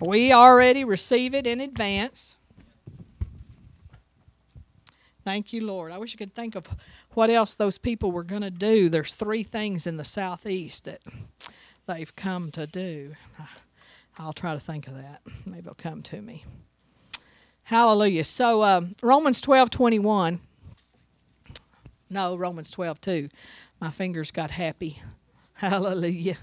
We already receive it in advance. Thank you, Lord. I wish I could think of what else those people were going to do. There's three things in the southeast that they've come to do. I'll try to think of that. Maybe it'll come to me. Hallelujah. So um, Romans twelve twenty one. No, Romans twelve two. My fingers got happy. Hallelujah.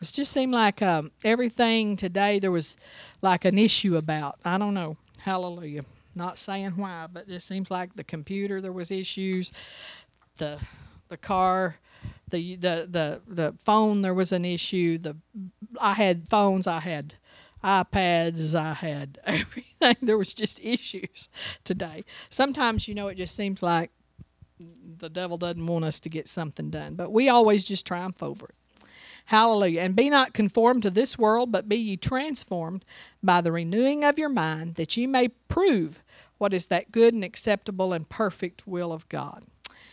It just seemed like um, everything today there was like an issue about. I don't know. Hallelujah. Not saying why, but it seems like the computer there was issues. The the car, the the the the phone there was an issue. The I had phones. I had iPads. I had everything. There was just issues today. Sometimes you know it just seems like the devil doesn't want us to get something done, but we always just triumph over it. Hallelujah. And be not conformed to this world, but be ye transformed by the renewing of your mind, that ye may prove what is that good and acceptable and perfect will of God.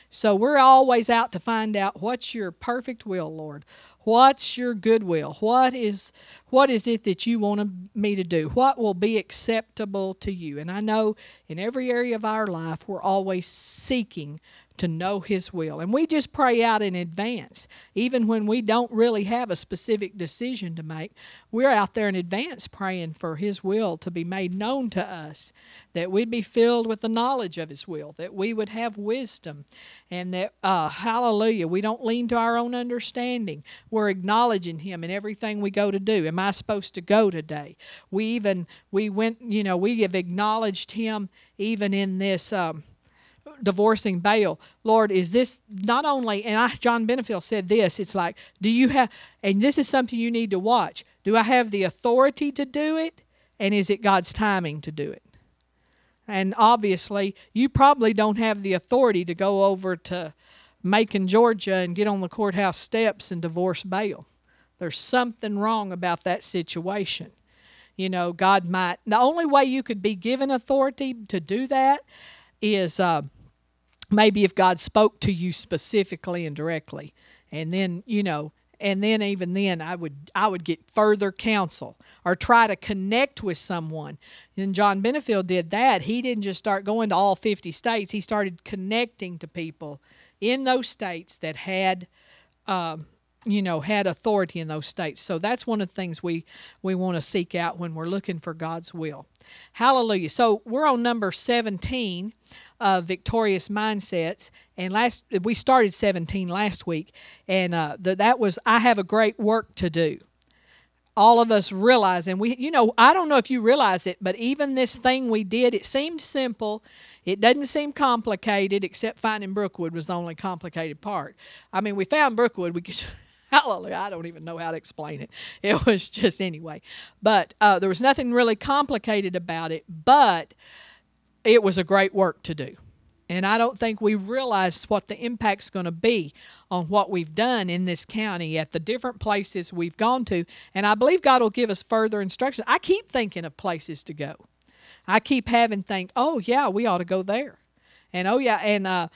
So we're always out to find out what's your perfect will, Lord. What's your good will? What is what is it that you want me to do? What will be acceptable to you? And I know in every area of our life we're always seeking to know His will. And we just pray out in advance. Even when we don't really have a specific decision to make, we're out there in advance praying for His will to be made known to us, that we'd be filled with the knowledge of His will, that we would have wisdom, and that, uh, hallelujah, we don't lean to our own understanding. We're acknowledging Him in everything we go to do. Am I supposed to go today? We even, we went, you know, we have acknowledged Him even in this. Um, divorcing Baal, Lord, is this not only, and I, John Benefiel said this, it's like, do you have, and this is something you need to watch. Do I have the authority to do it? And is it God's timing to do it? And obviously, you probably don't have the authority to go over to Macon, Georgia and get on the courthouse steps and divorce Baal. There's something wrong about that situation. You know, God might, the only way you could be given authority to do that is uh, maybe if God spoke to you specifically and directly, and then you know, and then even then, I would I would get further counsel or try to connect with someone. And John Benefiel did that. He didn't just start going to all 50 states. He started connecting to people in those states that had. Um, you know had authority in those states so that's one of the things we we want to seek out when we're looking for god's will hallelujah so we're on number 17 victorious mindsets and last we started 17 last week and uh, the, that was i have a great work to do all of us realize and we you know i don't know if you realize it but even this thing we did it seemed simple it doesn't seem complicated except finding brookwood was the only complicated part i mean we found brookwood we could Hallelujah. I don't even know how to explain it. It was just anyway. But uh, there was nothing really complicated about it, but it was a great work to do. And I don't think we realize what the impact's going to be on what we've done in this county at the different places we've gone to. And I believe God will give us further instructions. I keep thinking of places to go. I keep having think, oh yeah, we ought to go there. And oh yeah, and uh,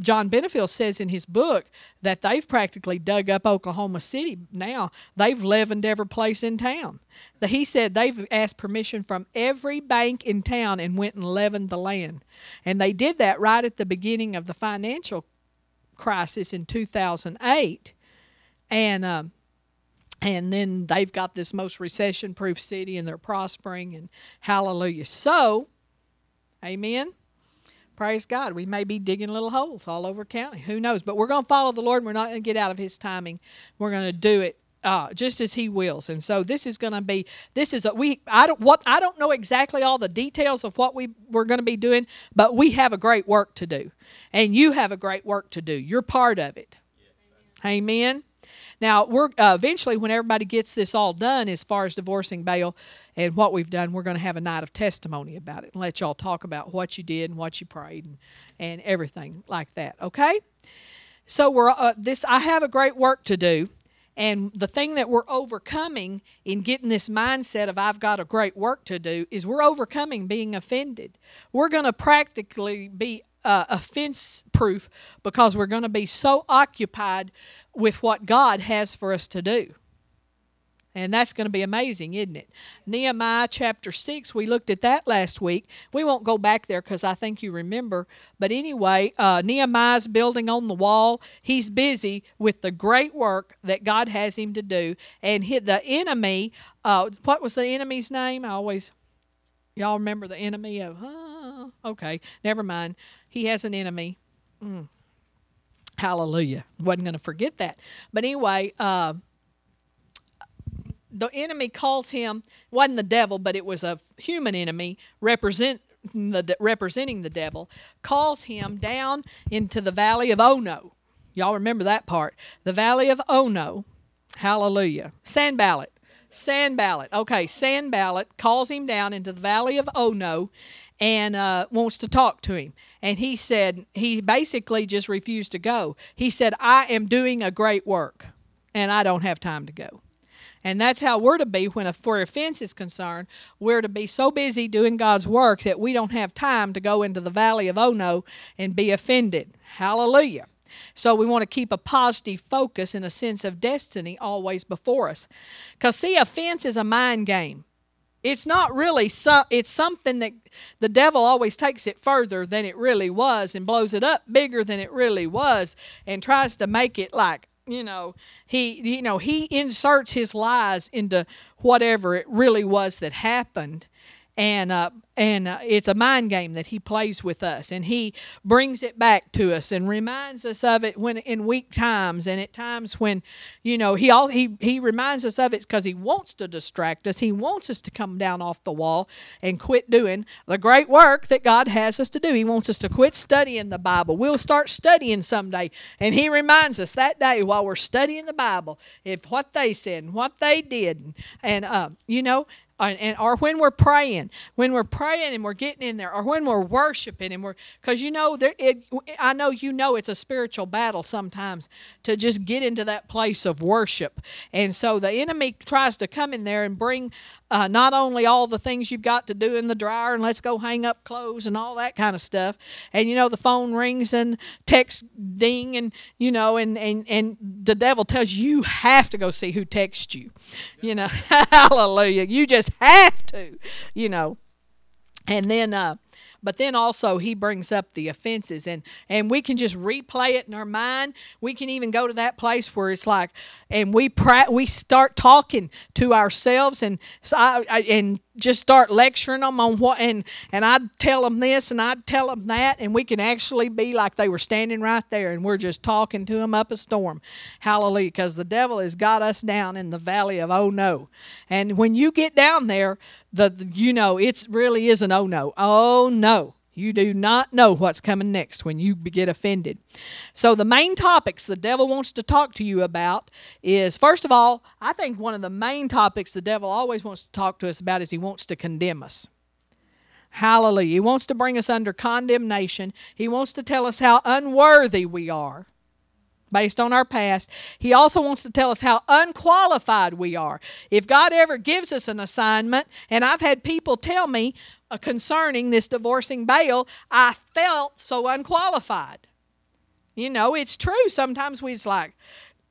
John Benefiel says in his book that they've practically dug up Oklahoma City now. They've leavened every place in town. He said they've asked permission from every bank in town and went and leavened the land. And they did that right at the beginning of the financial crisis in 2008. And um, and then they've got this most recession proof city and they're prospering and hallelujah. So, amen. Praise God. We may be digging little holes all over county. Who knows? But we're going to follow the Lord and we're not going to get out of His timing. We're going to do it uh, just as He wills. And so this is going to be this is a, we I don't what I don't know exactly all the details of what we we're going to be doing, but we have a great work to do, and you have a great work to do. You're part of it. Amen. Now, we're uh, eventually, when everybody gets this all done, as far as divorcing Baal and what we've done, we're going to have a night of testimony about it and let y'all talk about what you did and what you prayed and, and everything like that. Okay? So we're uh, this. I have a great work to do, and the thing that we're overcoming in getting this mindset of I've got a great work to do is we're overcoming being offended. We're going to practically be uh, offense proof because we're going to be so occupied with what God has for us to do. And that's going to be amazing, isn't it? Nehemiah chapter 6, we looked at that last week. We won't go back there because I think you remember. But anyway, uh, Nehemiah's building on the wall. He's busy with the great work that God has him to do. And hit the enemy, uh, what was the enemy's name? I always, y'all remember the enemy of, uh, okay, never mind. He has an enemy. Mm. Hallelujah. Wasn't going to forget that. But anyway, uh, the enemy calls him wasn't the devil but it was a human enemy represent the representing the devil calls him down into the valley of ono y'all remember that part the valley of ono hallelujah sanballat sanballat okay sanballat calls him down into the valley of ono and uh, wants to talk to him. And he said, he basically just refused to go. He said, I am doing a great work and I don't have time to go. And that's how we're to be when a for offense is concerned. We're to be so busy doing God's work that we don't have time to go into the valley of Ono and be offended. Hallelujah. So we want to keep a positive focus and a sense of destiny always before us. Because, see, offense is a mind game. It's not really, so, it's something that the devil always takes it further than it really was and blows it up bigger than it really was and tries to make it like you know he you know he inserts his lies into whatever it really was that happened and uh, and uh, it's a mind game that he plays with us and he brings it back to us and reminds us of it when in weak times and at times when you know he all he he reminds us of it because he wants to distract us. He wants us to come down off the wall and quit doing the great work that god has us to do. He wants us to quit studying the bible. We'll start studying someday and he reminds us that day while we're studying the bible if what they said and what they did and uh, you know and or when we're praying, when we're praying and we're getting in there, or when we're worshiping and we're because you know there, it, I know you know it's a spiritual battle sometimes to just get into that place of worship, and so the enemy tries to come in there and bring uh, not only all the things you've got to do in the dryer and let's go hang up clothes and all that kind of stuff, and you know the phone rings and text ding and you know and and and the devil tells you you have to go see who texts you, you know, hallelujah, you just just have to, you know. And then uh, but then also he brings up the offenses and and we can just replay it in our mind. We can even go to that place where it's like and we pra- we start talking to ourselves and so I, I, and just start lecturing them on what and and I'd tell them this and I'd tell them that and we can actually be like they were standing right there and we're just talking to them up a storm. Hallelujah because the devil has got us down in the valley of oh no. And when you get down there the, the you know it's really is an oh no. Oh no you do not know what's coming next when you get offended. So, the main topics the devil wants to talk to you about is first of all, I think one of the main topics the devil always wants to talk to us about is he wants to condemn us. Hallelujah. He wants to bring us under condemnation. He wants to tell us how unworthy we are based on our past. He also wants to tell us how unqualified we are. If God ever gives us an assignment, and I've had people tell me concerning this divorcing Baal, I felt so unqualified. You know, it's true. Sometimes we like,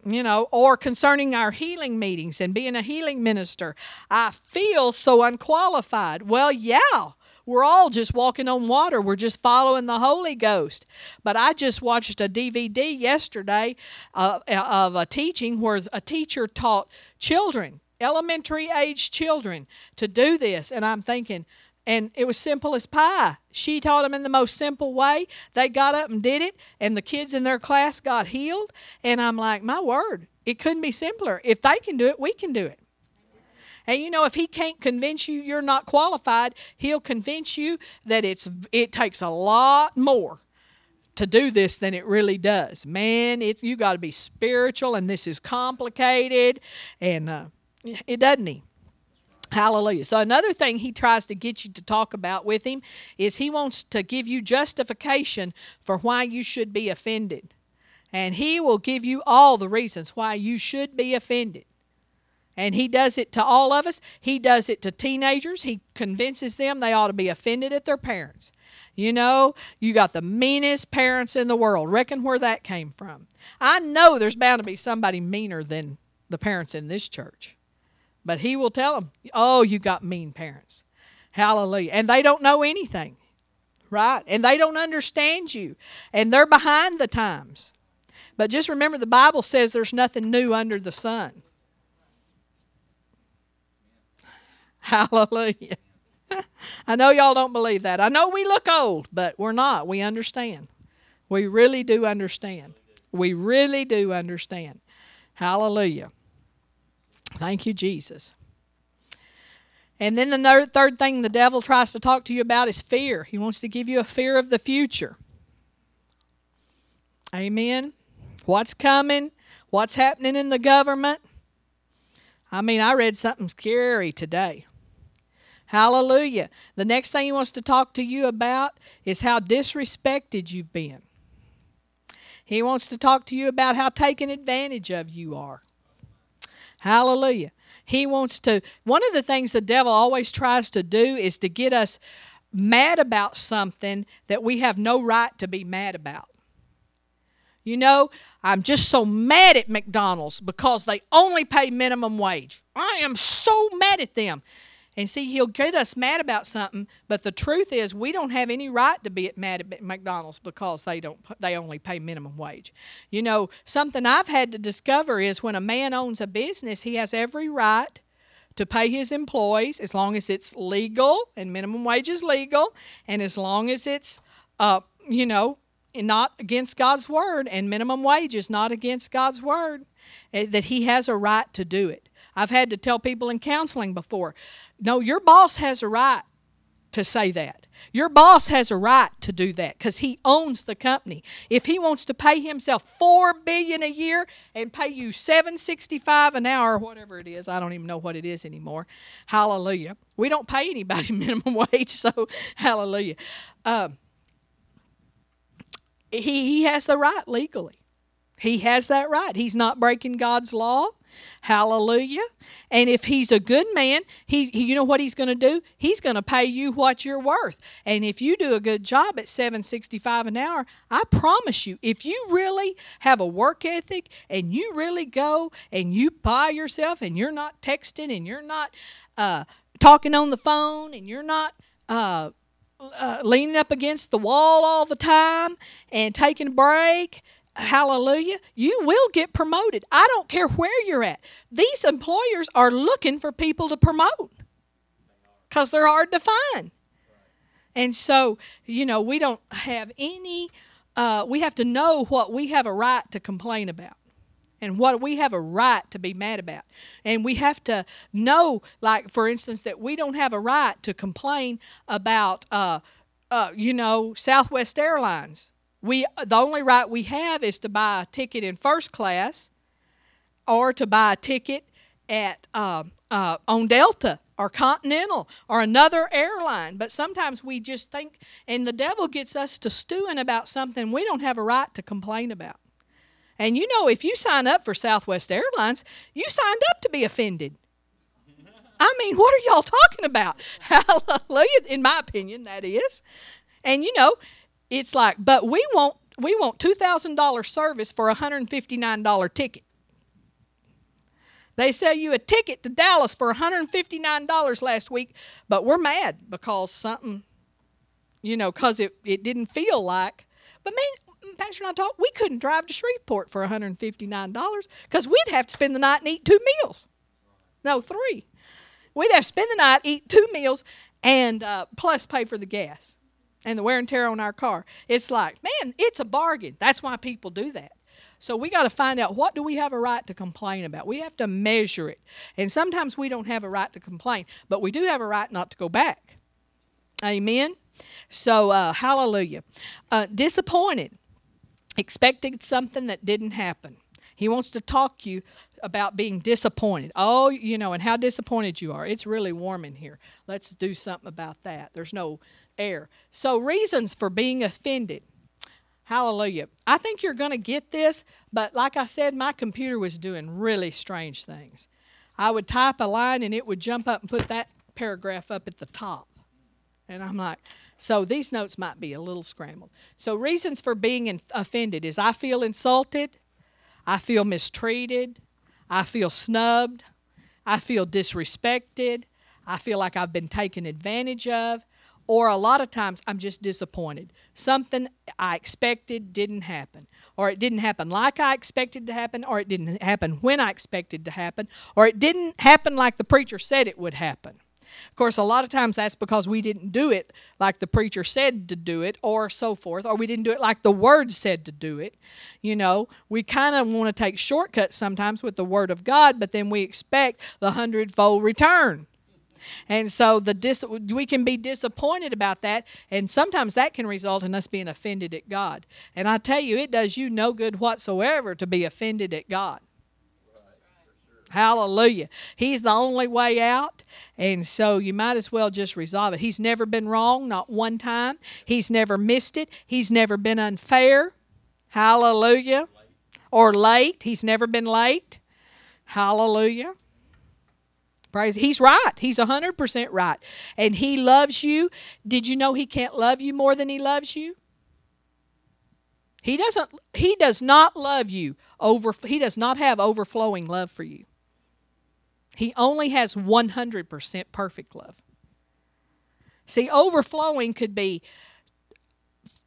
you know, or concerning our healing meetings and being a healing minister, I feel so unqualified. Well, yeah, we're all just walking on water. We're just following the Holy Ghost. But I just watched a DVD yesterday uh, of a teaching where a teacher taught children, elementary age children, to do this. And I'm thinking, and it was simple as pie. She taught them in the most simple way. They got up and did it, and the kids in their class got healed. And I'm like, my word, it couldn't be simpler. If they can do it, we can do it. And you know, if he can't convince you you're not qualified, he'll convince you that it's it takes a lot more to do this than it really does. Man, it's you got to be spiritual, and this is complicated, and uh, it doesn't he. Hallelujah. So, another thing he tries to get you to talk about with him is he wants to give you justification for why you should be offended. And he will give you all the reasons why you should be offended. And he does it to all of us. He does it to teenagers. He convinces them they ought to be offended at their parents. You know, you got the meanest parents in the world. Reckon where that came from. I know there's bound to be somebody meaner than the parents in this church. But he will tell them, oh, you got mean parents. Hallelujah. And they don't know anything, right? And they don't understand you. And they're behind the times. But just remember, the Bible says there's nothing new under the sun. Hallelujah. I know y'all don't believe that. I know we look old, but we're not. We understand. We really do understand. We really do understand. Hallelujah. Thank you, Jesus. And then the third thing the devil tries to talk to you about is fear. He wants to give you a fear of the future. Amen. What's coming? What's happening in the government? I mean, I read something scary today. Hallelujah. The next thing he wants to talk to you about is how disrespected you've been. He wants to talk to you about how taken advantage of you are. Hallelujah. He wants to, one of the things the devil always tries to do is to get us mad about something that we have no right to be mad about. You know, I'm just so mad at McDonald's because they only pay minimum wage. I am so mad at them. And see, he'll get us mad about something, but the truth is we don't have any right to be mad at McDonald's because they don't they only pay minimum wage. You know, something I've had to discover is when a man owns a business, he has every right to pay his employees as long as it's legal and minimum wage is legal and as long as it's uh, you know, not against God's word and minimum wage is not against God's word, eh, that he has a right to do it. I've had to tell people in counseling before no, your boss has a right to say that. Your boss has a right to do that because he owns the company. If he wants to pay himself four billion a year and pay you seven sixty five an hour, whatever it is, I don't even know what it is anymore. Hallelujah. We don't pay anybody minimum wage, so hallelujah. Um, he, he has the right legally. He has that right. He's not breaking God's law. Hallelujah. And if he's a good man, he, you know what he's going to do? He's going to pay you what you're worth. And if you do a good job at 765 an hour, I promise you, if you really have a work ethic and you really go and you buy yourself and you're not texting and you're not uh, talking on the phone and you're not uh, uh, leaning up against the wall all the time and taking a break hallelujah, you will get promoted. I don't care where you're at. These employers are looking for people to promote because they're hard to find. And so, you know, we don't have any, uh, we have to know what we have a right to complain about and what we have a right to be mad about. And we have to know, like, for instance, that we don't have a right to complain about, uh, uh, you know, Southwest Airlines we the only right we have is to buy a ticket in first class or to buy a ticket at uh, uh, on Delta or Continental or another airline. But sometimes we just think, and the devil gets us to stewing about something we don't have a right to complain about. And you know, if you sign up for Southwest Airlines, you signed up to be offended. I mean, what are y'all talking about? Hallelujah. In my opinion, that is. And you know, it's like, but we want we want two thousand dollar service for a hundred and fifty nine dollar ticket. They sell you a ticket to Dallas for $159 last week, but we're mad because something, you know, because it, it didn't feel like. But man, Pastor and I talked, we couldn't drive to Shreveport for $159 because we'd have to spend the night and eat two meals. No, three. We'd have to spend the night, eat two meals, and uh, plus pay for the gas and the wear and tear on our car. It's like, man, it's a bargain. That's why people do that. So we got to find out what do we have a right to complain about. We have to measure it. And sometimes we don't have a right to complain, but we do have a right not to go back. Amen. So uh, hallelujah. Uh, disappointed, expecting something that didn't happen. He wants to talk you about being disappointed. Oh, you know, and how disappointed you are. It's really warm in here. Let's do something about that. There's no air. So, reasons for being offended. Hallelujah. I think you're going to get this, but like I said, my computer was doing really strange things. I would type a line and it would jump up and put that paragraph up at the top. And I'm like, so these notes might be a little scrambled. So, reasons for being offended is I feel insulted, I feel mistreated, I feel snubbed, I feel disrespected, I feel like I've been taken advantage of, or a lot of times I'm just disappointed. Something I expected didn't happen, or it didn't happen like I expected to happen, or it didn't happen when I expected to happen, or it didn't happen like the preacher said it would happen. Of course, a lot of times that's because we didn't do it like the preacher said to do it, or so forth, or we didn't do it like the Word said to do it. You know, we kind of want to take shortcuts sometimes with the Word of God, but then we expect the hundredfold return. And so the dis- we can be disappointed about that, and sometimes that can result in us being offended at God. And I tell you, it does you no good whatsoever to be offended at God. Hallelujah. He's the only way out. And so you might as well just resolve it. He's never been wrong, not one time. He's never missed it. He's never been unfair. Hallelujah. Or late. He's never been late. Hallelujah. Praise. He's right. He's 100% right. And he loves you. Did you know he can't love you more than he loves you? He doesn't he does not love you over he does not have overflowing love for you. He only has 100% perfect love. See, overflowing could be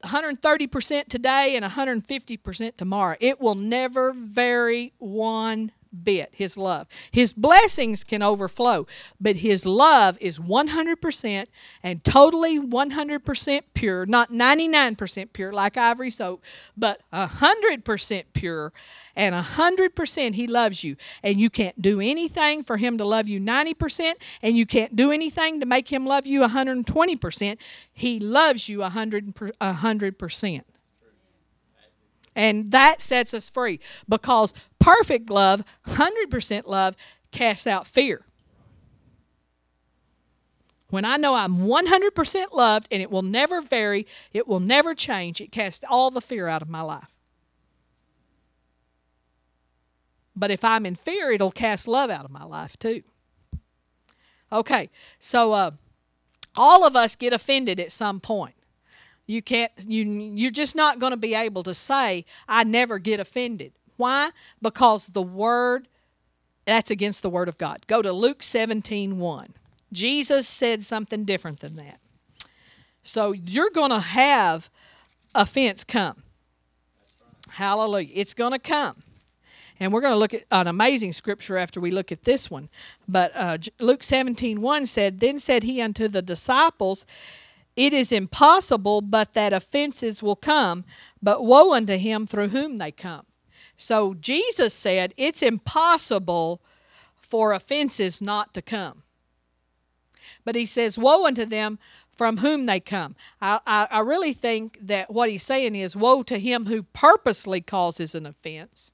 130% today and 150% tomorrow. It will never vary one bit his love. His blessings can overflow but his love is 100% and totally 100% pure. Not 99% pure like ivory soap but 100% pure and 100% he loves you. And you can't do anything for him to love you 90% and you can't do anything to make him love you 120% he loves you 100 100% and that sets us free because perfect love, 100% love, casts out fear. When I know I'm 100% loved and it will never vary, it will never change, it casts all the fear out of my life. But if I'm in fear, it'll cast love out of my life too. Okay, so uh, all of us get offended at some point. You can't you you're just not going to be able to say I never get offended. Why? Because the word that's against the word of God. Go to Luke 17, 1. Jesus said something different than that. So you're going to have offense come. Hallelujah. It's going to come. And we're going to look at an amazing scripture after we look at this one. But uh, Luke 17, 1 said, Then said he unto the disciples, it is impossible but that offenses will come, but woe unto him through whom they come. So Jesus said it's impossible for offenses not to come. But he says, Woe unto them from whom they come. I, I, I, really think that what he's saying is, Woe to him who purposely causes an offense.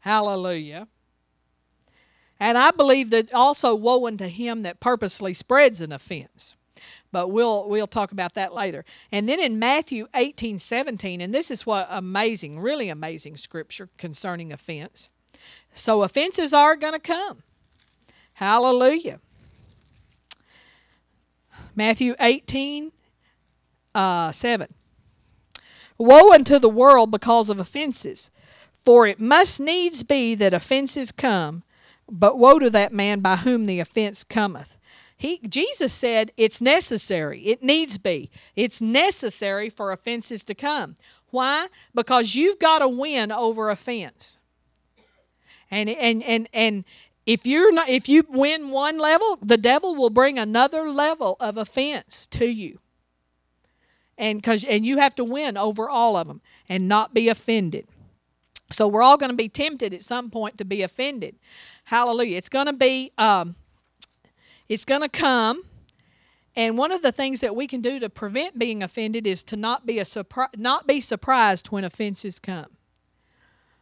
Hallelujah. And I believe that also woe unto him that purposely spreads an offense but we'll we'll talk about that later. And then in Matthew 18, 17, and this is what amazing, really amazing scripture concerning offense. So offenses are going to come. Hallelujah. Matthew 18, uh, 7. Woe unto the world because of offenses, for it must needs be that offenses come, but woe to that man by whom the offense cometh. He Jesus said it's necessary. It needs be. It's necessary for offenses to come. Why? Because you've got to win over offense. And and and and if you're not if you win one level, the devil will bring another level of offense to you. And cuz and you have to win over all of them and not be offended. So we're all going to be tempted at some point to be offended. Hallelujah. It's going to be um, it's going to come. And one of the things that we can do to prevent being offended is to not be a surpri- not be surprised when offenses come.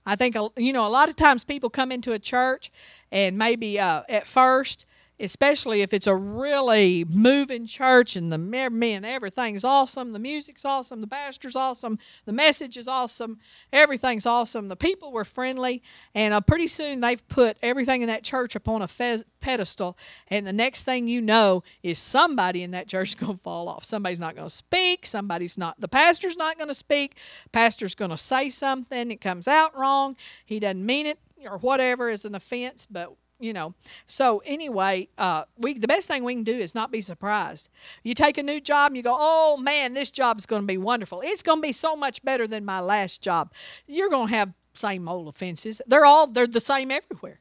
I think you know a lot of times people come into a church and maybe uh, at first especially if it's a really moving church and the men, everything's awesome the music's awesome the pastor's awesome the message is awesome everything's awesome the people were friendly and uh, pretty soon they've put everything in that church upon a fez- pedestal and the next thing you know is somebody in that church is going to fall off. Somebody's not going to speak somebody's not the pastor's not going to speak pastor's going to say something it comes out wrong he doesn't mean it or whatever is an offense but you know. So anyway, uh, we the best thing we can do is not be surprised. You take a new job and you go, oh man, this job's going to be wonderful. It's going to be so much better than my last job. You're going to have same old offenses. They're all they're the same everywhere.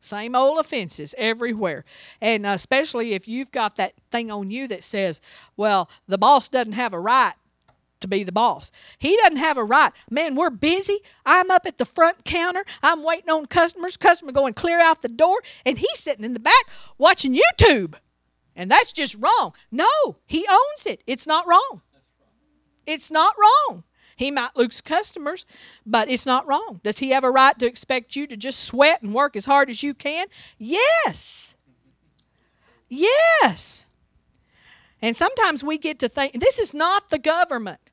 Same old offenses everywhere. And especially if you've got that thing on you that says, well, the boss doesn't have a right to be the boss. He doesn't have a right. Man, we're busy. I'm up at the front counter. I'm waiting on customers. Customer going clear out the door, and he's sitting in the back watching YouTube. And that's just wrong. No, he owns it. It's not wrong. It's not wrong. He might lose customers, but it's not wrong. Does he have a right to expect you to just sweat and work as hard as you can? Yes. Yes. And sometimes we get to think this is not the government.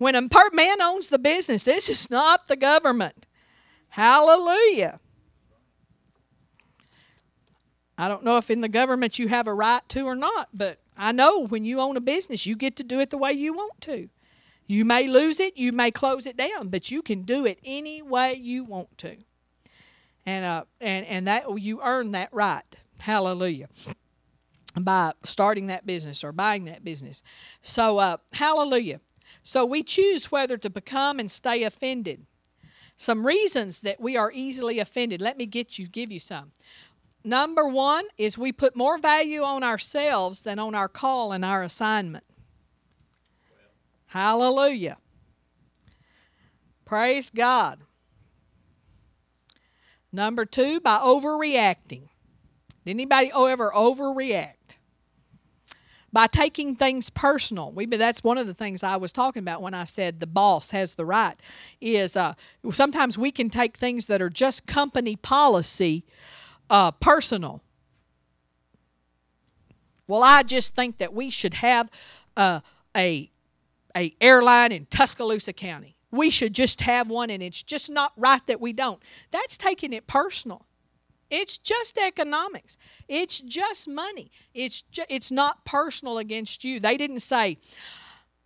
When a man owns the business, this is not the government. Hallelujah. I don't know if in the government you have a right to or not, but I know when you own a business, you get to do it the way you want to. You may lose it, you may close it down, but you can do it any way you want to. And uh and and that you earn that right. Hallelujah. By starting that business or buying that business. So uh hallelujah. So we choose whether to become and stay offended. Some reasons that we are easily offended. Let me get you give you some. Number 1 is we put more value on ourselves than on our call and our assignment. Hallelujah. Praise God. Number two, by overreacting. Did anybody ever overreact? By taking things personal. We, that's one of the things I was talking about when I said the boss has the right. Is uh, sometimes we can take things that are just company policy uh, personal. Well, I just think that we should have uh, a a airline in Tuscaloosa County. We should just have one and it's just not right that we don't. That's taking it personal. It's just economics. It's just money. It's ju- it's not personal against you. They didn't say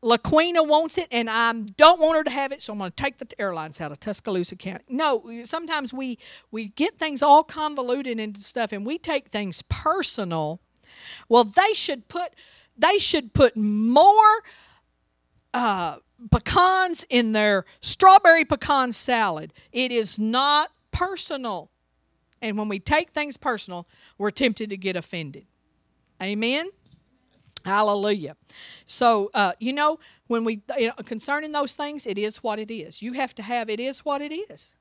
LaQuina wants it and I don't want her to have it, so I'm going to take the airlines out of Tuscaloosa County. No, sometimes we we get things all convoluted into stuff and we take things personal. Well, they should put they should put more uh, pecans in their strawberry pecan salad. It is not personal. And when we take things personal, we're tempted to get offended. Amen? Hallelujah. So, uh, you know, when we, you know, concerning those things, it is what it is. You have to have it is what it is.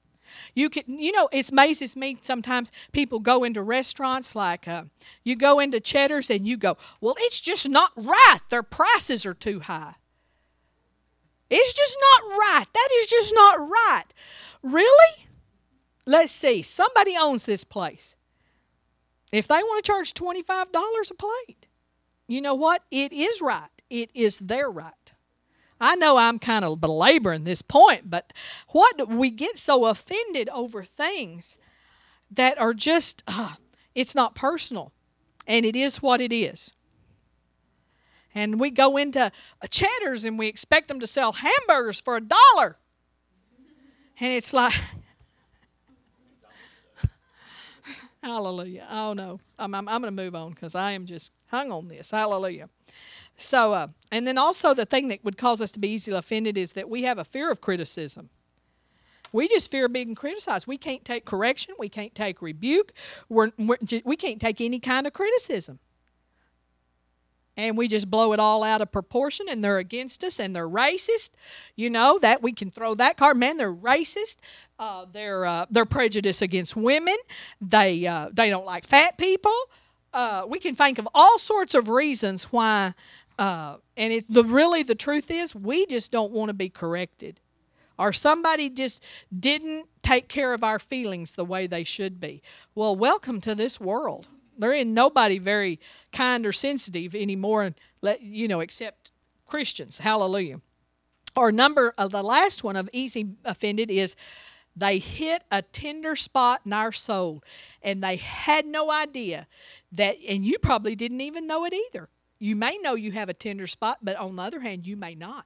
You can, you know, it amazes me sometimes people go into restaurants like uh, you go into Cheddar's and you go, well, it's just not right. Their prices are too high. It's just not right. That is just not right. Really? Let's see. Somebody owns this place. If they want to charge $25 a plate, you know what? It is right. It is their right. I know I'm kind of belaboring this point, but what we get so offended over things that are just, uh, it's not personal, and it is what it is and we go into a Cheddar's and we expect them to sell hamburgers for a dollar. And it's like, hallelujah. Oh no, I'm, I'm, I'm going to move on because I am just hung on this. Hallelujah. So, uh, and then also the thing that would cause us to be easily offended is that we have a fear of criticism. We just fear being criticized. We can't take correction. We can't take rebuke. We're, we're, we can't take any kind of criticism and we just blow it all out of proportion and they're against us and they're racist you know that we can throw that card man they're racist uh, they're uh, they're prejudiced against women. They uh, they don't like fat people. Uh, we can think of all sorts of reasons why uh, and it, the really the truth is we just don't want to be corrected. Or somebody just didn't take care of our feelings the way they should be. Well welcome to this world. There ain't nobody very kind or sensitive anymore, Let you know, except Christians. Hallelujah. Or number of uh, the last one of easy offended is they hit a tender spot in our soul and they had no idea that and you probably didn't even know it either. You may know you have a tender spot, but on the other hand, you may not.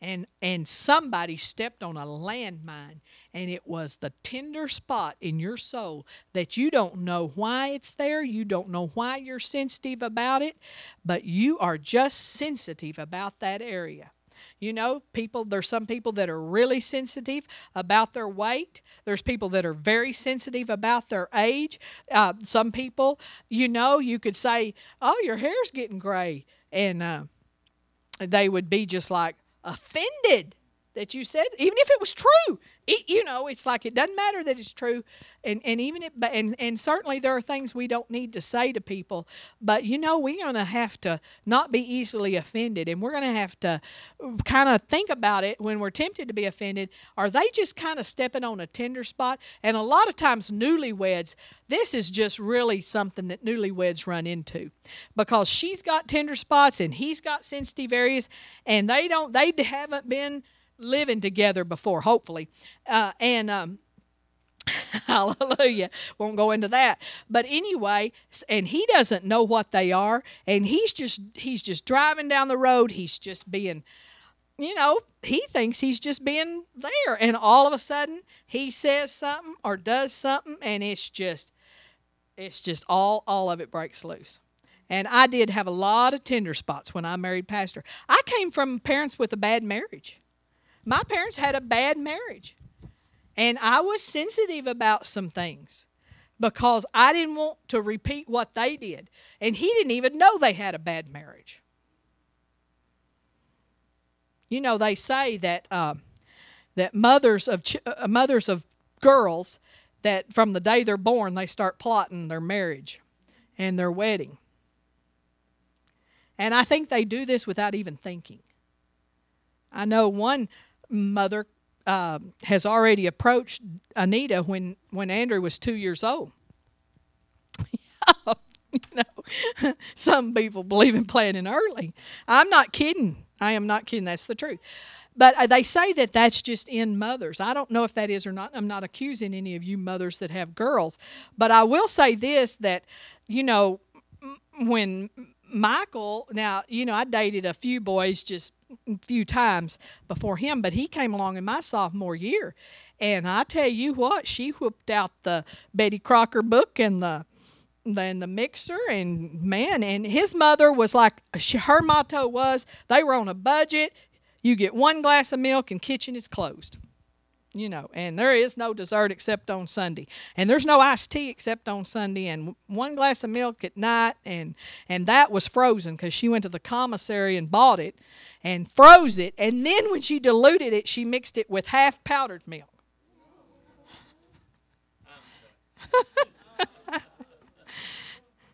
and and somebody stepped on a landmine and it was the tender spot in your soul that you don't know why it's there you don't know why you're sensitive about it but you are just sensitive about that area you know, people, there's some people that are really sensitive about their weight. There's people that are very sensitive about their age. Uh, some people, you know, you could say, oh, your hair's getting gray. And uh, they would be just like offended that you said, even if it was true. It, you know, it's like it doesn't matter that it's true, and and even it, and and certainly there are things we don't need to say to people, but you know we're gonna have to not be easily offended, and we're gonna have to kind of think about it when we're tempted to be offended. Are they just kind of stepping on a tender spot? And a lot of times, newlyweds, this is just really something that newlyweds run into, because she's got tender spots and he's got sensitive areas, and they don't, they haven't been living together before, hopefully. Uh, and um, hallelujah, won't go into that. But anyway, and he doesn't know what they are, and he's just he's just driving down the road. He's just being you know, he thinks he's just being there. And all of a sudden, he says something or does something, and it's just, it's just all, all of it breaks loose. And I did have a lot of tender spots when I married Pastor. I came from parents with a bad marriage. My parents had a bad marriage. And I was sensitive about some things because I didn't want to repeat what they did. And he didn't even know they had a bad marriage. You know, they say that uh, that mothers of ch- uh, mothers of girls that from the day they're born they start plotting their marriage and their wedding. And I think they do this without even thinking. I know one mother uh, has already approached Anita when, when Andrew was two years old. you know, some people believe in planning early. I'm not kidding. I am not kidding. That's the truth. But uh, they say that that's just in mothers. I don't know if that is or not. I'm not accusing any of you mothers that have girls. But I will say this that, you know, when Michael, now, you know, I dated a few boys just a few times before him, but he came along in my sophomore year. And I tell you what, she whipped out the Betty Crocker book and the then the mixer and man and his mother was like she, her motto was they were on a budget you get one glass of milk and kitchen is closed you know, and there is no dessert except on Sunday, and there's no iced tea except on Sunday, and one glass of milk at night, and and that was frozen because she went to the commissary and bought it, and froze it, and then when she diluted it, she mixed it with half powdered milk.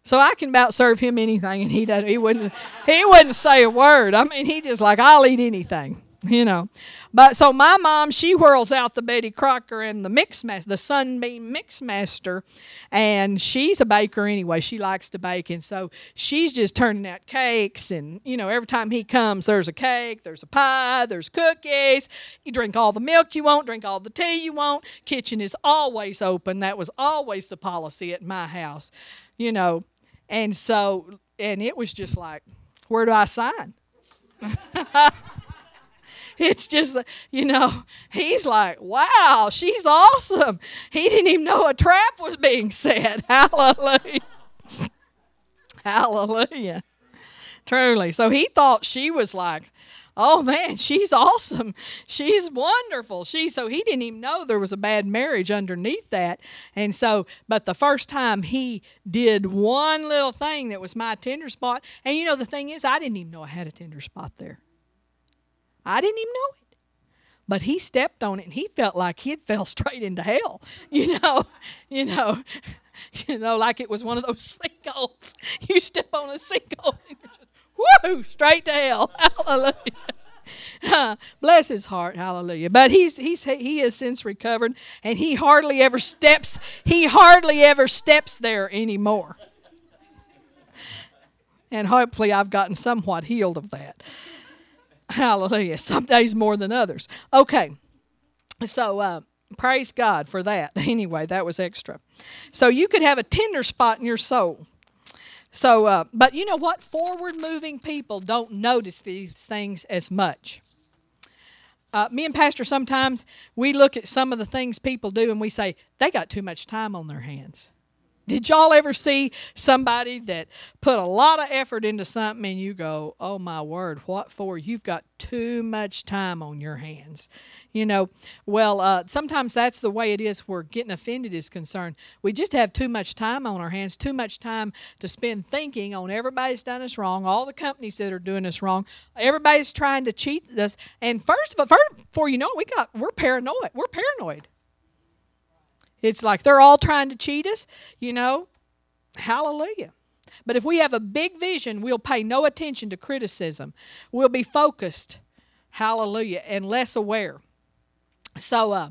So I can about serve him anything, and he doesn't. He wouldn't. He wouldn't say a word. I mean, he just like I'll eat anything you know. But so my mom, she whirls out the Betty Crocker and the mix the Sunbeam Mix Master, and she's a baker anyway. She likes to bake, and so she's just turning out cakes. And you know, every time he comes, there's a cake, there's a pie, there's cookies. You drink all the milk you want, drink all the tea you want. Kitchen is always open. That was always the policy at my house, you know. And so, and it was just like, where do I sign? it's just, you know, he's like, wow, she's awesome. He didn't even know a trap was being set. Hallelujah. Hallelujah. Truly. So he thought she was like, oh man, she's awesome. She's wonderful. She so he didn't even know there was a bad marriage underneath that. And so, but the first time he did one little thing that was my tender spot, and you know the thing is, I didn't even know I had a tender spot there. I didn't even know it. But he stepped on it and he felt like he had fell straight into hell. You know, you know, you know, like it was one of those sinkholes. You step on a sinkhole and you're just whoo, straight to hell. Hallelujah. bless his heart, hallelujah. But he's he's he has since recovered, and he hardly ever steps. He hardly ever steps there anymore. And hopefully, I've gotten somewhat healed of that. Hallelujah. Some days more than others. Okay. So, uh, praise God for that. Anyway, that was extra. So, you could have a tender spot in your soul. So, uh, but you know what? Forward moving people don't notice these things as much. uh, me and Pastor sometimes we look at some of the things people do and we say they got too much time on their hands. Did y'all ever see somebody that put a lot of effort into something and you go, oh my word, what for? You've got too much time on your hands. You know, well, uh, sometimes that's the way it is where getting offended is concerned. We just have too much time on our hands, too much time to spend thinking on everybody's done us wrong, all the companies that are doing us wrong, everybody's trying to cheat us. And first, but first, before you know it, we got we're paranoid. We're paranoid. It's like they're all trying to cheat us, you know. Hallelujah. But if we have a big vision, we'll pay no attention to criticism. We'll be focused, hallelujah, and less aware. So, uh,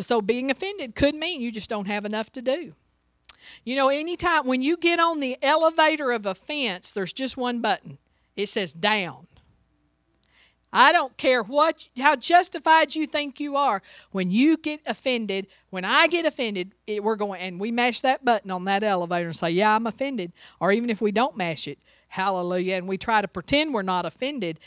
so being offended could mean you just don't have enough to do. You know, anytime when you get on the elevator of offense, there's just one button. It says down. I don't care what how justified you think you are. When you get offended, when I get offended, it, we're going and we mash that button on that elevator and say, "Yeah, I'm offended." Or even if we don't mash it, hallelujah, and we try to pretend we're not offended,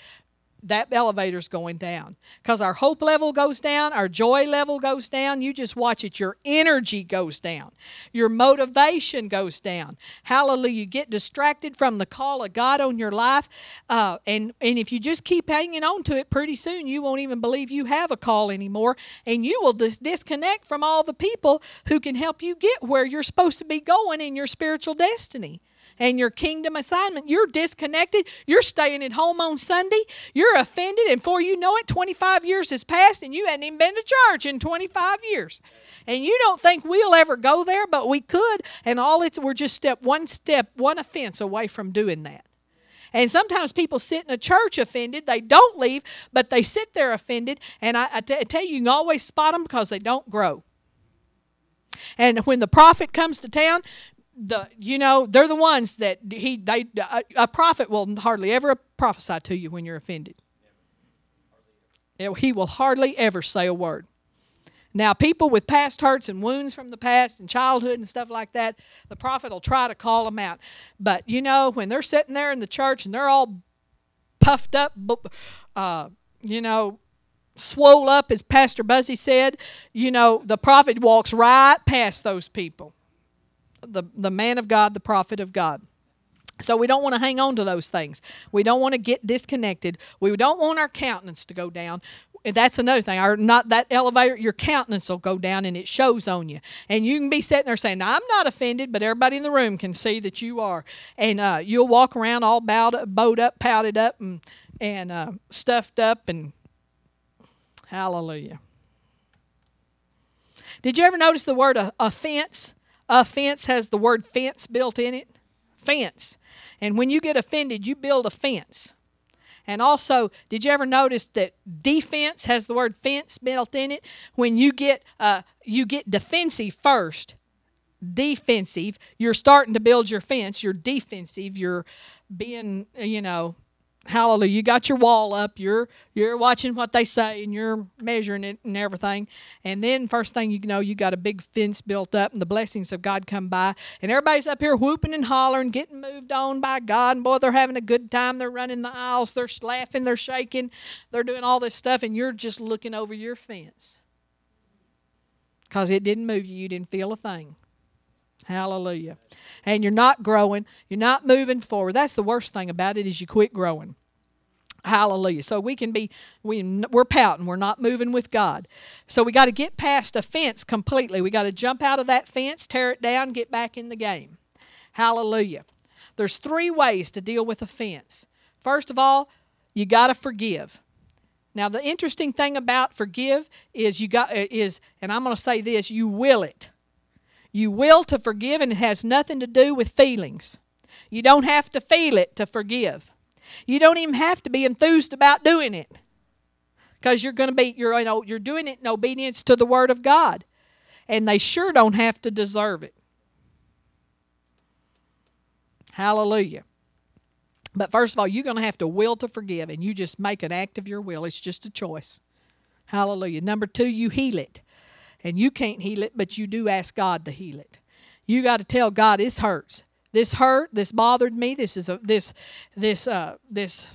that elevator's going down because our hope level goes down, our joy level goes down. You just watch it. Your energy goes down, your motivation goes down. Hallelujah. You get distracted from the call of God on your life. Uh, and, and if you just keep hanging on to it, pretty soon you won't even believe you have a call anymore. And you will dis- disconnect from all the people who can help you get where you're supposed to be going in your spiritual destiny and your kingdom assignment. You're disconnected. You're staying at home on Sunday. You're offended, and before you know it, 25 years has passed, and you hadn't even been to church in 25 years. And you don't think we'll ever go there, but we could. And all it's we're just step one step, one offense away from doing that. And sometimes people sit in a church offended. They don't leave, but they sit there offended. And I, I, t- I tell you, you can always spot them because they don't grow. And when the prophet comes to town, the you know they're the ones that he they a, prophet will hardly ever prophesy to you when you're offended. He will hardly ever say a word. Now, people with past hurts and wounds from the past and childhood and stuff like that, the prophet will try to call them out. But you know, when they're sitting there in the church and they're all puffed up, uh, you know, swole up, as Pastor Buzzy said, you know, the prophet walks right past those people the, the man of God, the prophet of God. So we don't want to hang on to those things. We don't want to get disconnected. We don't want our countenance to go down. And that's another thing. Our not that elevator, your countenance will go down and it shows on you. And you can be sitting there saying, "I'm not offended," but everybody in the room can see that you are. And uh, you'll walk around all bowed up, bowed up, pouted up, and and uh, stuffed up, and hallelujah. Did you ever notice the word offense? A fence has the word fence built in it. Fence. And when you get offended, you build a fence. And also, did you ever notice that defense has the word fence built in it? When you get uh, you get defensive first, defensive, you're starting to build your fence. You're defensive. You're being, you know, hallelujah. You got your wall up. You're you're watching what they say and you're measuring it and everything. And then first thing you know you got a big fence built up and the blessings of god come by. And everybody's up here whooping and hollering getting moved on by god. And boy they're having a good time. They're running the aisles. They're laughing. They're shaking. They're doing all this stuff and you're just looking over your fence. Because it didn't move you. You didn't feel a thing Hallelujah. And you're not growing, you're not moving forward. That's the worst thing about it is you quit growing. Hallelujah. So we can be we we're pouting, we're not moving with God. So we got to get past a fence completely. We got to jump out of that fence, tear it down, get back in the game. Hallelujah. There's three ways to deal with offense. First of all, you got to forgive. Now the interesting thing about forgive is you got is and I'm going to say this, you will it. You will to forgive, and it has nothing to do with feelings. You don't have to feel it to forgive. You don't even have to be enthused about doing it. Because you're going to be, you're, you know, you're doing it in obedience to the Word of God. And they sure don't have to deserve it. Hallelujah. But first of all, you're going to have to will to forgive, and you just make an act of your will. It's just a choice. Hallelujah. Number two, you heal it and you can't heal it, but you do ask God to heal it. You got to tell God this hurts. This hurt. This bothered me. This is a this this uh this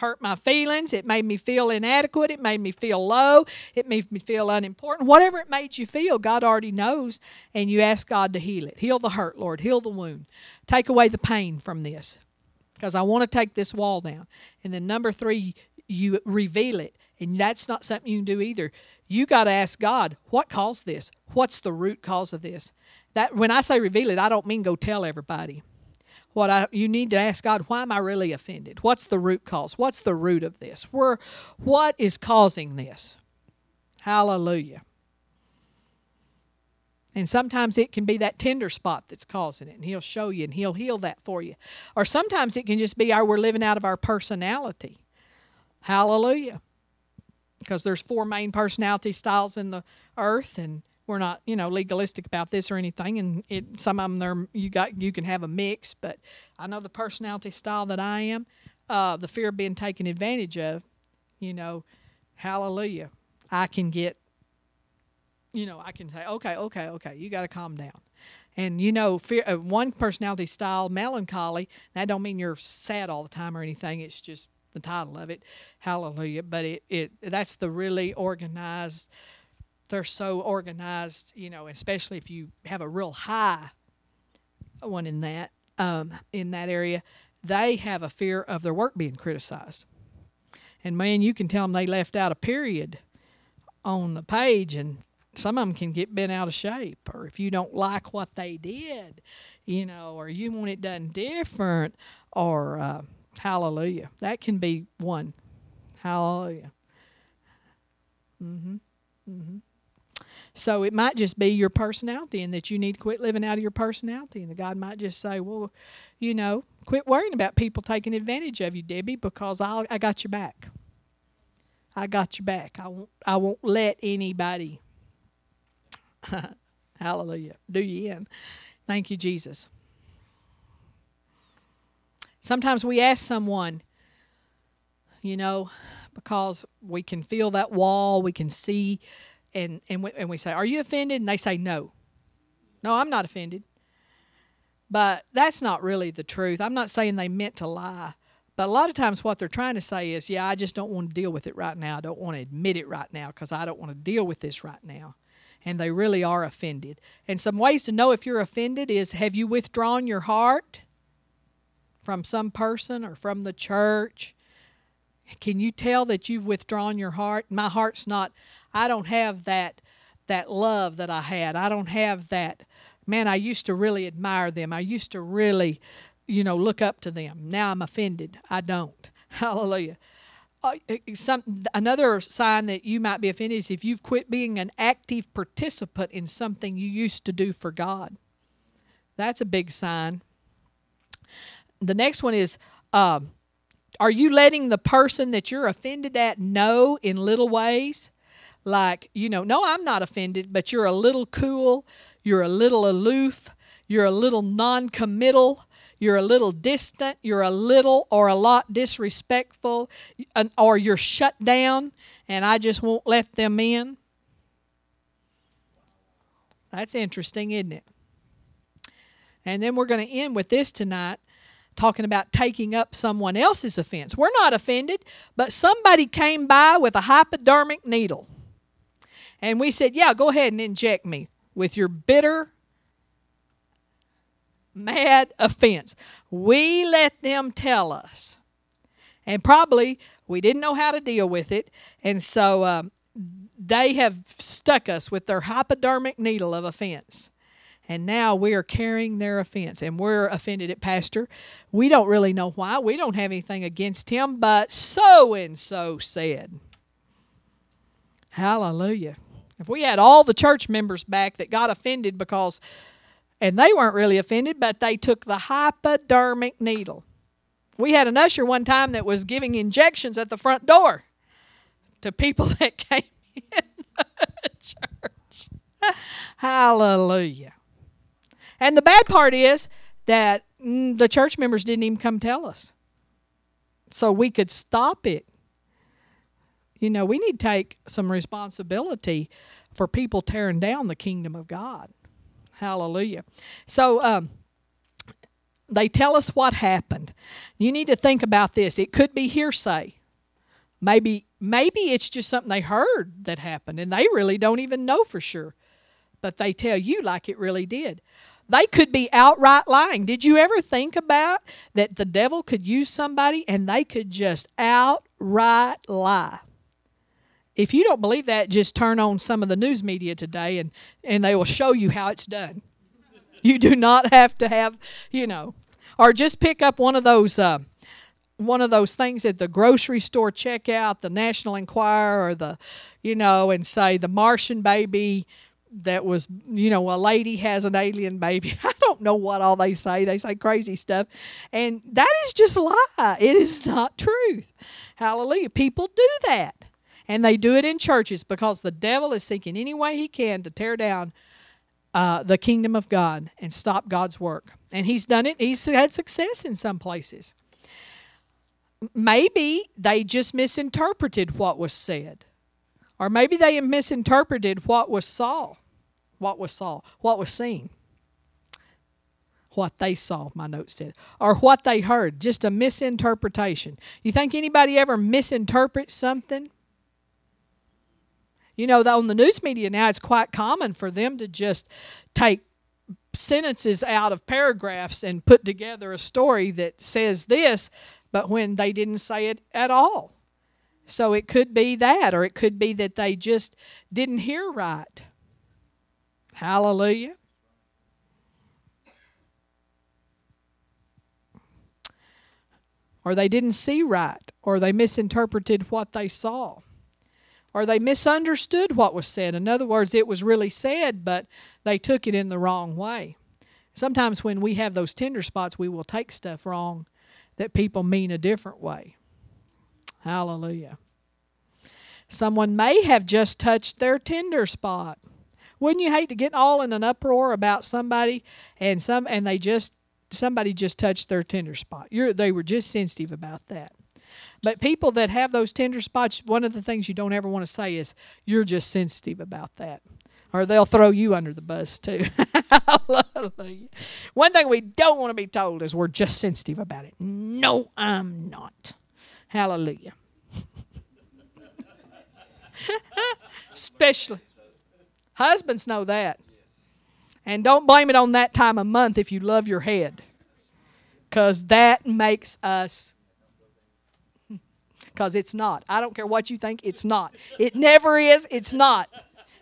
hurt my feelings. It made me feel inadequate. It made me feel low. It made me feel unimportant. Whatever it made you feel, God already knows. And you ask God to heal it. Heal the hurt, Lord. Heal the wound. Take away the pain from this. Because I want to take this wall down. And then number three, you reveal it. And that's not something you can do either. You got to ask God, what caused this? What's the root cause of this? That when I say reveal it, I don't mean go tell everybody what I you need to ask God, why am I really offended? What's the root cause? What's the root of this? Where what is causing this? Hallelujah. And sometimes it can be that tender spot that's causing it, and He'll show you and He'll heal that for you. Or sometimes it can just be our we're living out of our personality. Hallelujah. Because there's four main personality styles in the earth, and we're not you know legalistic about this or anything and it some of them they're you got you can have a mix but i know the personality style that i am uh, the fear of being taken advantage of you know hallelujah i can get you know i can say okay okay okay you got to calm down and you know fear uh, one personality style melancholy that don't mean you're sad all the time or anything it's just the title of it hallelujah but it, it that's the really organized they're so organized, you know, especially if you have a real high one in that um, in that area, they have a fear of their work being criticized. And man, you can tell them they left out a period on the page, and some of them can get bent out of shape. Or if you don't like what they did, you know, or you want it done different, or uh, hallelujah, that can be one. Hallelujah. Mm-hmm. Mm-hmm. So it might just be your personality and that you need to quit living out of your personality. And the God might just say, well, you know, quit worrying about people taking advantage of you, Debbie, because I'll, I got your back. I got your back. I won't, I won't let anybody, hallelujah, do you in. Thank you, Jesus. Sometimes we ask someone, you know, because we can feel that wall, we can see and and we, and we say, "Are you offended?" And they say, "No." No, I'm not offended. But that's not really the truth. I'm not saying they meant to lie. But a lot of times what they're trying to say is, "Yeah, I just don't want to deal with it right now. I don't want to admit it right now because I don't want to deal with this right now." And they really are offended. And some ways to know if you're offended is have you withdrawn your heart from some person or from the church? Can you tell that you've withdrawn your heart? My heart's not I don't have that that love that I had. I don't have that man, I used to really admire them. I used to really, you know, look up to them. Now I'm offended. I don't. Hallelujah. Uh, some another sign that you might be offended is if you've quit being an active participant in something you used to do for God. That's a big sign. The next one is um, are you letting the person that you're offended at know in little ways? like, you know, no, I'm not offended, but you're a little cool, you're a little aloof, you're a little non committal, you're a little distant, you're a little or a lot disrespectful, or you're shut down and I just won't let them in. That's interesting, isn't it? And then we're going to end with this tonight talking about taking up someone else's offense. We're not offended, but somebody came by with a hypodermic needle. And we said, Yeah, go ahead and inject me with your bitter, mad offense. We let them tell us. And probably we didn't know how to deal with it. And so um, they have stuck us with their hypodermic needle of offense. And now we are carrying their offense and we're offended at Pastor. We don't really know why. We don't have anything against him, but so and so said. Hallelujah. If we had all the church members back that got offended because, and they weren't really offended, but they took the hypodermic needle. We had an usher one time that was giving injections at the front door to people that came in the church. Hallelujah. And the bad part is that mm, the church members didn't even come tell us. So we could stop it you know, we need to take some responsibility for people tearing down the kingdom of God. Hallelujah. So, um, they tell us what happened. You need to think about this. It could be hearsay. Maybe maybe it's just something they heard that happened and they really don't even know for sure. But they tell you like it really did. They could be outright lying. Did you ever think about that the devil could use somebody and they could just outright lie? If you don't believe that, just turn on some of the news media today and, and they will show you how it's done. You do not have to have, you know, or just pick up one of those uh, one of those things at the grocery store checkout, the National Enquirer, or the, you know, and say the Martian baby that was, you know, a lady has an alien baby. I don't know what all they say. They say crazy stuff. And that is just a lie. It is not truth. Hallelujah. People do that. And they do it in churches because the devil is seeking any way he can to tear down uh, the kingdom of God and stop God's work. And he's done it. He's had success in some places. Maybe they just misinterpreted what was said. Or maybe they misinterpreted what was saw. What was saw. What was seen. What they saw, my note said. Or what they heard. Just a misinterpretation. You think anybody ever misinterprets something? You know, on the news media now, it's quite common for them to just take sentences out of paragraphs and put together a story that says this, but when they didn't say it at all. So it could be that, or it could be that they just didn't hear right. Hallelujah. Or they didn't see right, or they misinterpreted what they saw or they misunderstood what was said. In other words, it was really said, but they took it in the wrong way. Sometimes when we have those tender spots, we will take stuff wrong that people mean a different way. Hallelujah. Someone may have just touched their tender spot. Wouldn't you hate to get all in an uproar about somebody and some and they just somebody just touched their tender spot? You're, they were just sensitive about that. But people that have those tender spots, one of the things you don't ever want to say is, you're just sensitive about that. Or they'll throw you under the bus too. One thing we don't want to be told is we're just sensitive about it. No, I'm not. Hallelujah. Especially husbands know that. And don't blame it on that time of month if you love your head. Because that makes us because it's not. I don't care what you think, it's not. It never is, it's not.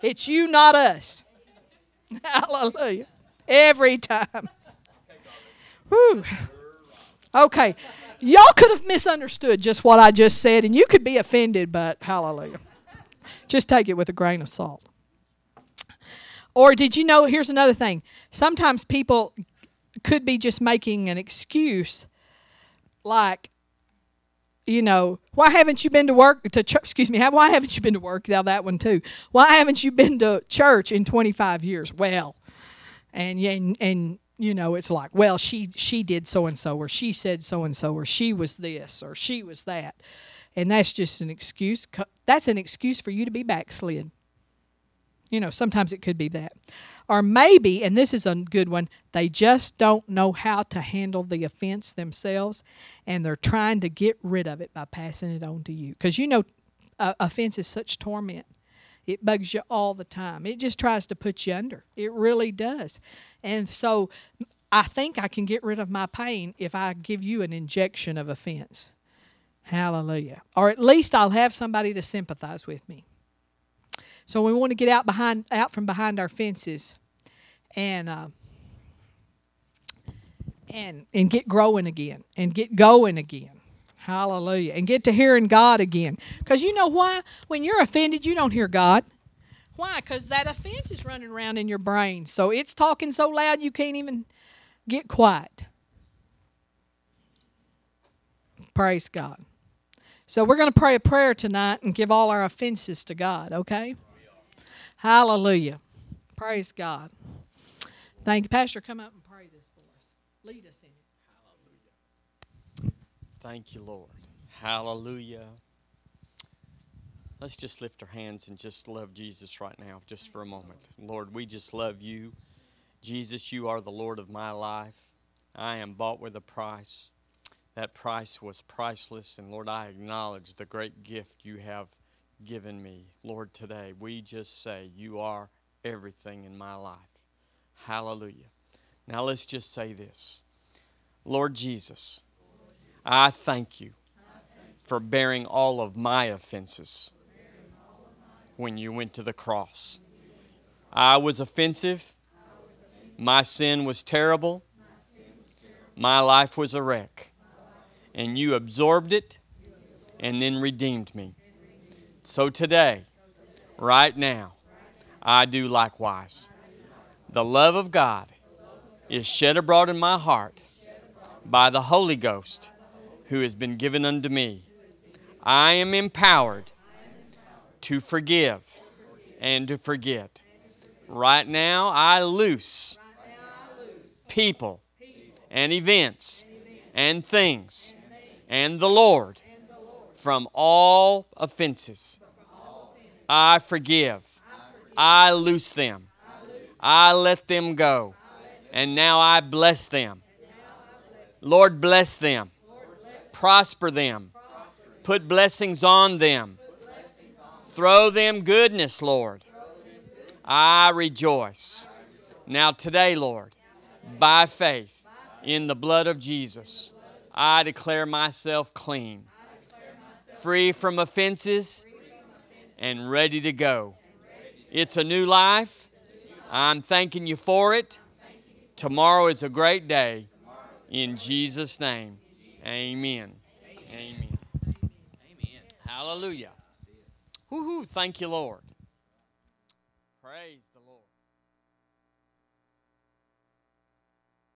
It's you, not us. Hallelujah. Every time. Whew. Okay. Y'all could have misunderstood just what I just said, and you could be offended, but hallelujah. Just take it with a grain of salt. Or did you know? Here's another thing. Sometimes people could be just making an excuse like, you know, why haven't you been to work to church? Excuse me, why haven't you been to work? Now that one too. Why haven't you been to church in 25 years? Well, and and and you know, it's like, well, she she did so and so, or she said so and so, or she was this, or she was that, and that's just an excuse. That's an excuse for you to be backslid. You know, sometimes it could be that. Or maybe, and this is a good one, they just don't know how to handle the offense themselves and they're trying to get rid of it by passing it on to you. Because you know, uh, offense is such torment. It bugs you all the time. It just tries to put you under. It really does. And so I think I can get rid of my pain if I give you an injection of offense. Hallelujah. Or at least I'll have somebody to sympathize with me. So we want to get out behind, out from behind our fences, and uh, and and get growing again, and get going again. Hallelujah, and get to hearing God again. Because you know why? When you're offended, you don't hear God. Why? Because that offense is running around in your brain, so it's talking so loud you can't even get quiet. Praise God. So we're going to pray a prayer tonight and give all our offenses to God, okay? Hallelujah. Praise God. Thank you. Pastor, come up and pray this for us. Lead us in it. Hallelujah. Thank you, Lord. Hallelujah. Let's just lift our hands and just love Jesus right now, just for a moment. Lord, we just love you. Jesus, you are the Lord of my life. I am bought with a price. That price was priceless, and Lord, I acknowledge the great gift you have given me. Lord, today we just say, You are everything in my life. Hallelujah. Now let's just say this Lord Jesus, I thank you for bearing all of my offenses when you went to the cross. I was offensive. My sin was terrible. My life was a wreck. And you absorbed it and then redeemed me. So today, right now, I do likewise. The love of God is shed abroad in my heart by the Holy Ghost who has been given unto me. I am empowered to forgive and to forget. Right now, I loose people and events and things and the Lord from all offenses. I forgive. I loose them. I let them go. And now I bless them. Lord, bless them. Prosper them. Put blessings on them. Throw them goodness, Lord. I rejoice. Now, today, Lord, by faith in the blood of Jesus, I declare myself clean, free from offenses, and ready to go. It's a new life. I'm thanking you for it. Tomorrow is a great day. In Jesus' name, amen. Amen. Amen. Hallelujah. Woohoo. Thank you, Lord. Praise.